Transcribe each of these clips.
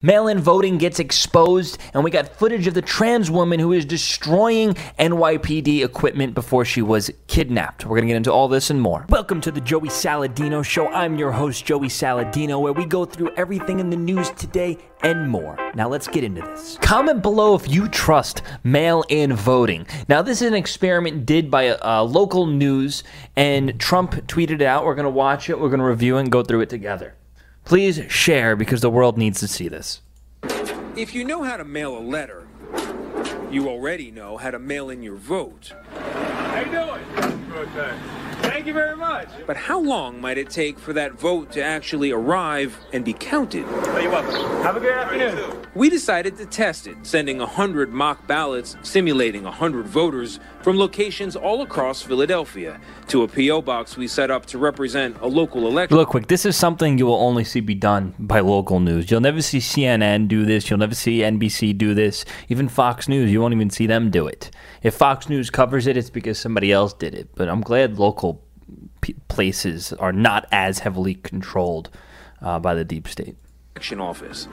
Mail in voting gets exposed, and we got footage of the trans woman who is destroying NYPD equipment before she was kidnapped. We're going to get into all this and more. Welcome to the Joey Saladino Show. I'm your host, Joey Saladino, where we go through everything in the news today and more. Now, let's get into this. Comment below if you trust mail in voting. Now, this is an experiment did by uh, local news, and Trump tweeted it out. We're going to watch it, we're going to review it, and go through it together. Please share because the world needs to see this. If you know how to mail a letter, you already know how to mail in your vote. How you doing? Good, Thank you very much. But how long might it take for that vote to actually arrive and be counted? Oh, you're welcome. Have a good afternoon. We decided to test it, sending 100 mock ballots simulating 100 voters from locations all across Philadelphia to a P.O. box we set up to represent a local election. Real quick, this is something you will only see be done by local news. You'll never see CNN do this. You'll never see NBC do this. Even Fox News, you won't even see them do it. If Fox News covers it, it's because somebody else did it. But I'm glad local p- places are not as heavily controlled uh, by the deep state. election office.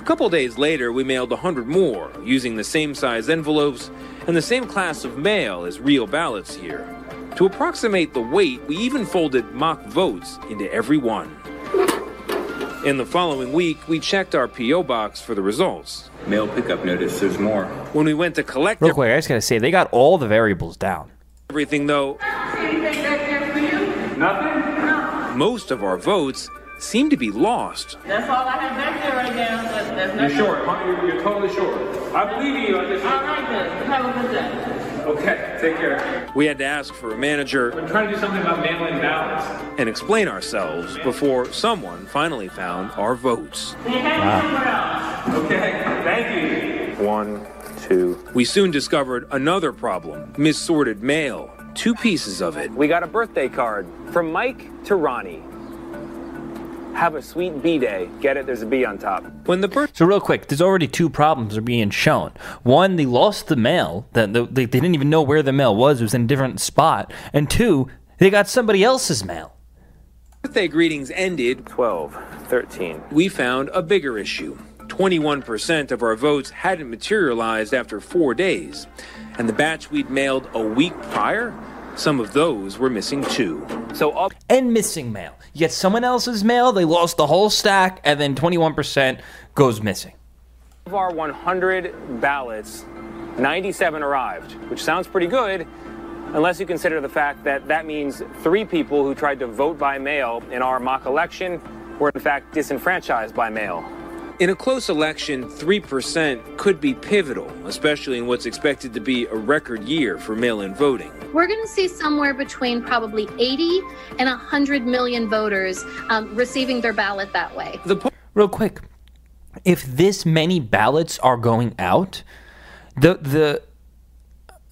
A couple days later, we mailed 100 more using the same size envelopes and the same class of mail as real ballots here. To approximate the weight, we even folded mock votes into every one. In the following week, we checked our P.O. box for the results. Mail pickup notice, there's more. When we went to collect Real quick, I just gotta say they got all the variables down. everything, though, Nothing? most of our votes seemed to be lost. That's all I have back there right now. But there's You're nothing. short, huh? You're, you're totally short. I believe in you. I just... All right, then. Have a good day. Okay, take care. We had to ask for a manager I'm trying to do something about mail-in ballots. and explain ourselves before someone finally found our votes. They have it somewhere. Okay, thank you. One, two. We soon discovered another problem missorted mail. Two pieces of it. We got a birthday card from Mike to Ronnie. Have a sweet B day. Get it? There's a B on top. When the birth So real quick, there's already two problems are being shown. One, they lost the mail. That they, they didn't even know where the mail was. It was in a different spot. And two, they got somebody else's mail. birthday greetings ended, 12, 13. we found a bigger issue. 21% of our votes hadn't materialized after four days. And the batch we'd mailed a week prior, some of those were missing too. So of And missing mail. You get someone else's mail, they lost the whole stack, and then 21% goes missing. Of our 100 ballots, 97 arrived, which sounds pretty good, unless you consider the fact that that means three people who tried to vote by mail in our mock election were in fact disenfranchised by mail. In a close election, 3% could be pivotal, especially in what's expected to be a record year for mail in voting. We're going to see somewhere between probably 80 and 100 million voters um, receiving their ballot that way. The po- Real quick, if this many ballots are going out, the the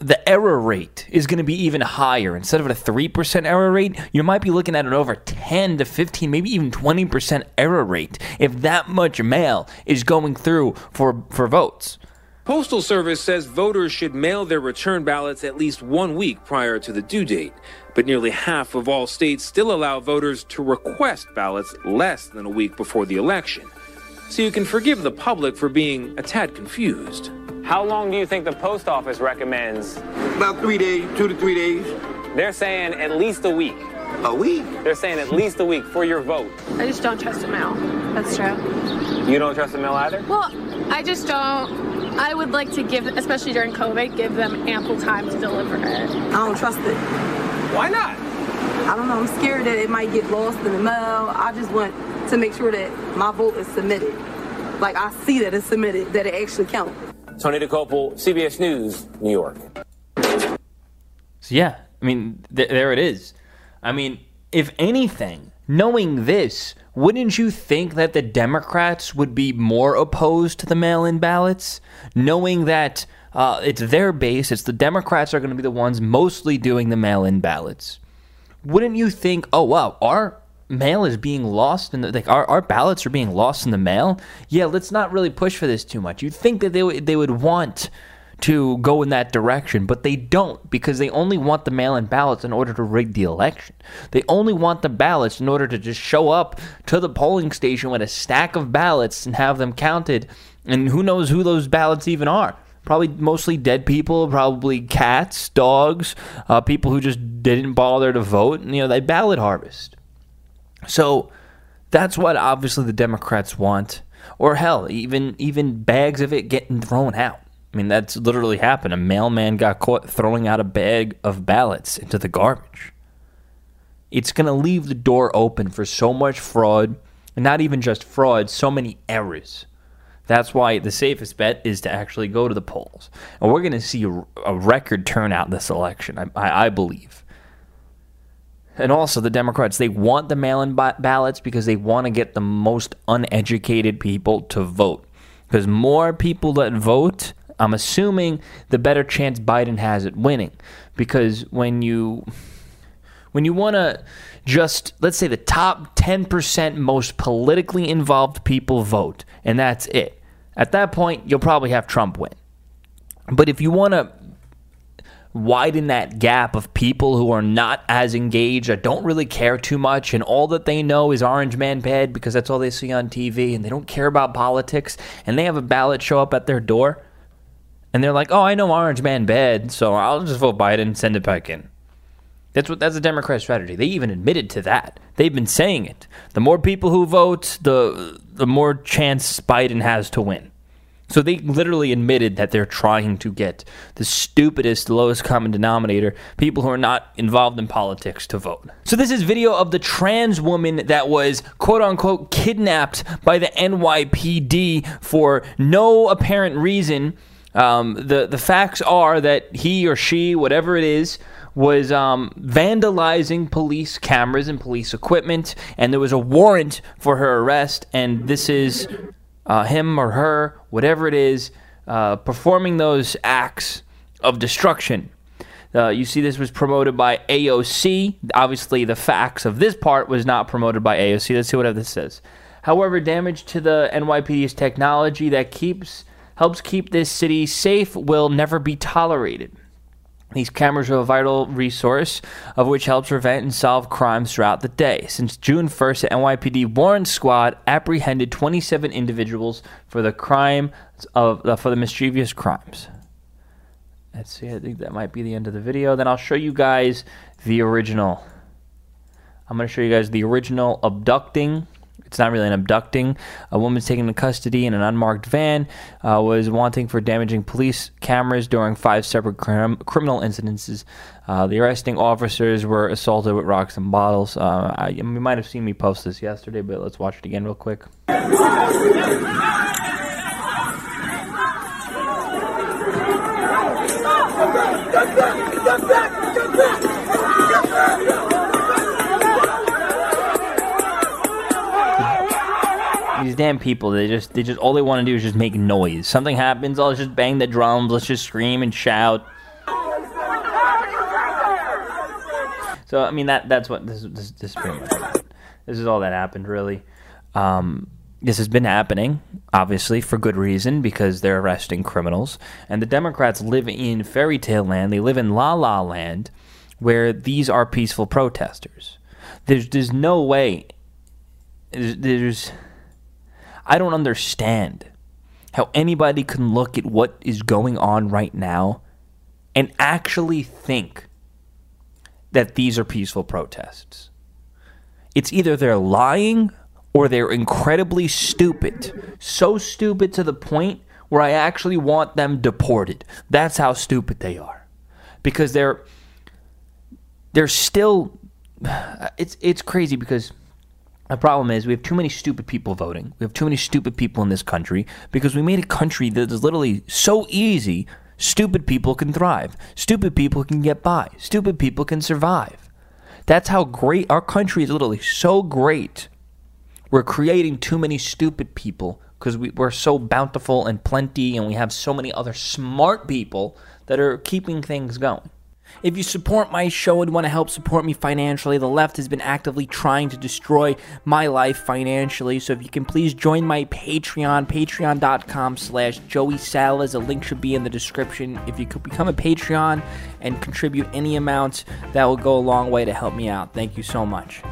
the error rate is going to be even higher. Instead of a 3% error rate, you might be looking at an over 10 to 15, maybe even 20% error rate if that much mail is going through for, for votes. Postal Service says voters should mail their return ballots at least one week prior to the due date. But nearly half of all states still allow voters to request ballots less than a week before the election. So you can forgive the public for being a tad confused. How long do you think the post office recommends? About three days, two to three days. They're saying at least a week. A week. They're saying at least a week for your vote. I just don't trust the mail. That's true. You don't trust the mail either? Well, I just don't. I would like to give, especially during COVID, give them ample time to deliver it. I don't trust it. Why not? I don't know. I'm scared that it might get lost in the mail. I just want to make sure that my vote is submitted. Like I see that it's submitted, that it actually counts. Tony Dokoupil, CBS News, New York. So yeah, I mean, th- there it is. I mean, if anything, knowing this, wouldn't you think that the Democrats would be more opposed to the mail-in ballots, knowing that uh, it's their base, it's the Democrats are going to be the ones mostly doing the mail-in ballots? Wouldn't you think, oh wow, our mail is being lost and like our, our ballots are being lost in the mail? Yeah, let's not really push for this too much. You'd think that they would they would want to go in that direction, but they don't because they only want the mail in ballots in order to rig the election. They only want the ballots in order to just show up to the polling station with a stack of ballots and have them counted. And who knows who those ballots even are? Probably mostly dead people, probably cats, dogs, uh, people who just didn't bother to vote. And, you know, they ballot harvest. So that's what obviously the Democrats want. Or hell, even even bags of it getting thrown out. I mean, that's literally happened. A mailman got caught throwing out a bag of ballots into the garbage. It's going to leave the door open for so much fraud, and not even just fraud, so many errors. That's why the safest bet is to actually go to the polls. And we're going to see a, record turnout this election, I, I, I believe. And also, the Democrats, they want the mail in ballots because they want to get the most uneducated people to vote. Because more people that vote, I'm assuming the better chance Biden has at winning. Because when you when you want to just let's say the top 10% most politically involved people vote and that's it. At that point, you'll probably have Trump win. But if you want to widen that gap of people who are not as engaged, that don't really care too much, and all that they know is Orange Man bad because that's all they see on TV, and they don't care about politics, and they have a ballot show up at their door, and they're like, "Oh, I know Orange Man bad, so I'll just vote Biden and send it back in." That's what that's a Democrat strategy. They even admitted to that. They've been saying it. The more people who vote, the the more chance Biden has to win. So they literally admitted that they're trying to get the stupidest, lowest common denominator, people who are not involved in politics, to vote. So this is video of the trans woman that was quote unquote kidnapped by the NYPD for no apparent reason. Um, the the facts are that he or she, whatever it is, was um, vandalizing police cameras and police equipment, and there was a warrant for her arrest. And this is uh, him or her, whatever it is, uh, performing those acts of destruction. Uh, you see, this was promoted by AOC. Obviously, the facts of this part was not promoted by AOC. Let's see what this says. However, damage to the NYPD's technology that keeps helps keep this city safe will never be tolerated. These cameras are a vital resource of which helps prevent and solve crimes throughout the day. Since June 1st, the NYPD Warrant Squad apprehended 27 individuals for the crime of uh, for the mischievous crimes. Let's see. I think that might be the end of the video. Then I'll show you guys the original. I'm going to show you guys the original abducting it's not really an abducting. A woman's taken into custody in an unmarked van, uh, was wanting for damaging police cameras during five separate crim- criminal incidences. Uh, the arresting officers were assaulted with rocks and bottles. Uh, I, you might have seen me post this yesterday, but let's watch it again real quick. Damn people they just they just all they want to do is just make noise something happens let's just bang the drums let's just scream and shout so i mean that that's what this this, this is pretty much this is all that happened really um, this has been happening, obviously, for good reason, because they're arresting criminals. And the Democrats live in fairy tale land. They live in la la land where these are peaceful protesters. There's, there's no way. There's, there's I don't understand how anybody can look at what is going on right now and actually think that these are peaceful protests. It's either they're lying or they're incredibly stupid. So stupid to the point where I actually want them deported. That's how stupid they are. Because they're they're still it's it's crazy because the problem is we have too many stupid people voting. We have too many stupid people in this country because we made a country that is literally so easy. Stupid people can thrive. Stupid people can get by. Stupid people can survive. That's how great our country is literally so great. We're creating too many stupid people because we, we're so bountiful and plenty and we have so many other smart people that are keeping things going. If you support my show and want to help support me financially, the left has been actively trying to destroy my life financially. So if you can please join my Patreon, patreon.com slash Joey Salads. A link should be in the description. If you could become a Patreon and contribute any amount, that will go a long way to help me out. Thank you so much.